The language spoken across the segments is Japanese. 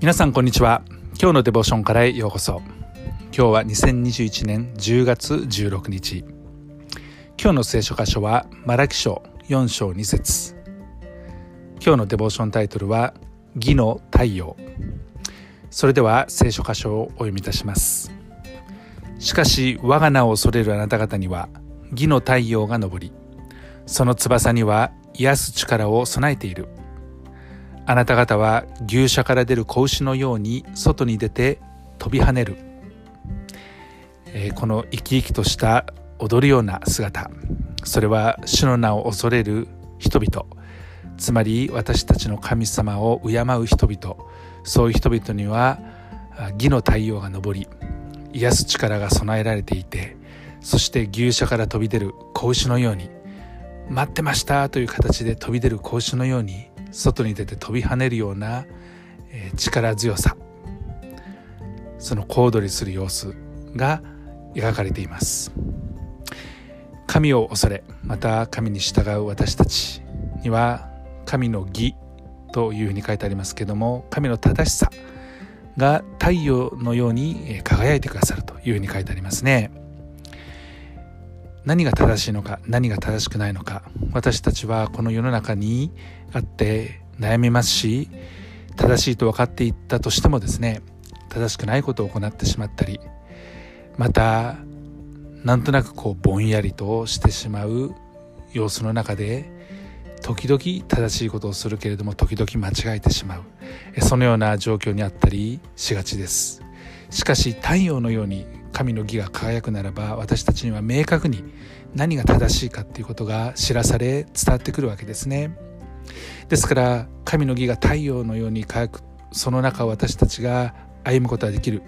皆さんこんにちは。今日のデボーションからへようこそ。今日は2021年10月16日。今日の聖書箇所はマラキ書4章2節。今日のデボーションタイトルは義の太陽。それでは聖書箇所をお読みいたします。しかし我が名を恐れるあなた方には義の太陽が昇りその翼には癒す力を備えている。あなた方は牛舎から出る子牛のように外に出て飛び跳ねる、えー、この生き生きとした踊るような姿。それは主の名を恐れる人々。つまり私たちの神様を敬う人々。そういう人々には義の太陽が昇り癒す力が備えられていてそして牛舎から飛び出る子牛のように待ってましたという形で飛び出る子牛のように外に出て飛び跳ねるような、え力強さ。その小躍りする様子が描かれています。神を恐れまた神に従う私たちには神の義というふうに書いてありますけども神の正しさが太陽のように輝いてくださるというふうに書いてありますね。何が正しいのか何が正しくないのか私たちはこの世の中にあって悩みますし正しいと分かっていったとしてもですね正しくないことを行ってしまったりまたなんとなくこうぼんやりとしてしまう様子の中で時々正しいことをするけれども時々間違えてしまう。そのような状況にあったりしがちです。しかし太陽のように神の義が輝くならば私たちには明確に何が正しいかっていうことが知らされ伝わってくるわけですね。ですから神の義が太陽のように輝くその中を私たちが歩むことができる。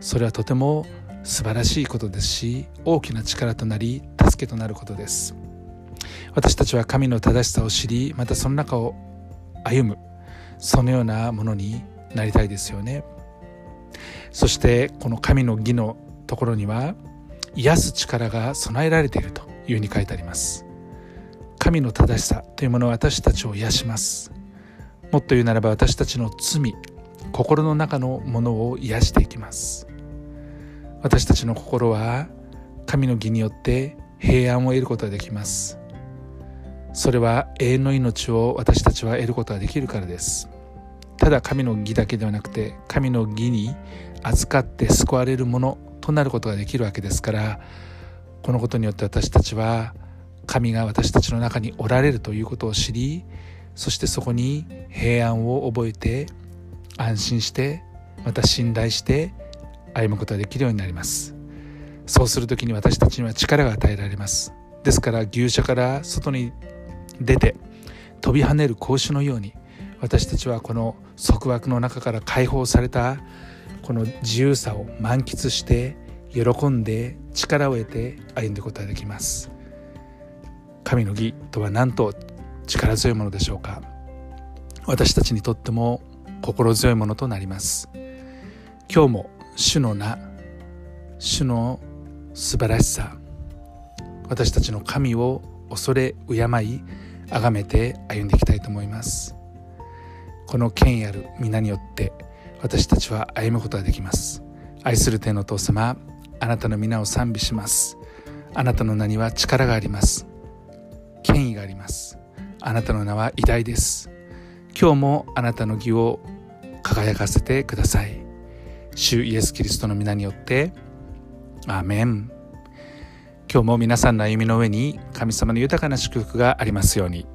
それはとても素晴らしいことですし大きな力となり助けとなることです。私たちは神の正しさを知りまたその中を歩むそのようなものになりたいですよね。そしてこの神の義のところには癒す力が備えられているというふうに書いてあります。神の正しさというものは私たちを癒します。もっと言うならば私たちの罪心の中のものを癒していきます。私たちの心は神の義によって平安を得ることができます。それは永遠の命を私たちは得ることができるからです。ただ神の義だけではなくて神の義に預かって救われるものとなることができるわけですからこのことによって私たちは神が私たちの中におられるということを知りそしてそこに平安を覚えて安心してまた信頼して歩むことができるようになります。そうする時に私たちには力が与えられます。ですから牛舎から外に出て飛び跳ねる格子のように私たちはこの束縛の中から解放されたこの自由さを満喫して喜んで力を得て歩んでいくことができます。神の義とは何と力強いものでしょうか。私たちにとっても心強いものとなります。今日も主の名主の素晴らしさ私たちの神を恐れ敬い崇めて歩んでいきたいと思います。この権威ある皆によって私たちは歩むことができます。愛する天の父様あなたの皆を賛美します。あなたの名には力があります。権威があります。あなたの名は偉大です。今日もあなたの義を輝かせてください。主イエス・キリストの皆によってアーメン。今日も皆さんの歩みの上に神様の豊かな祝福がありますように。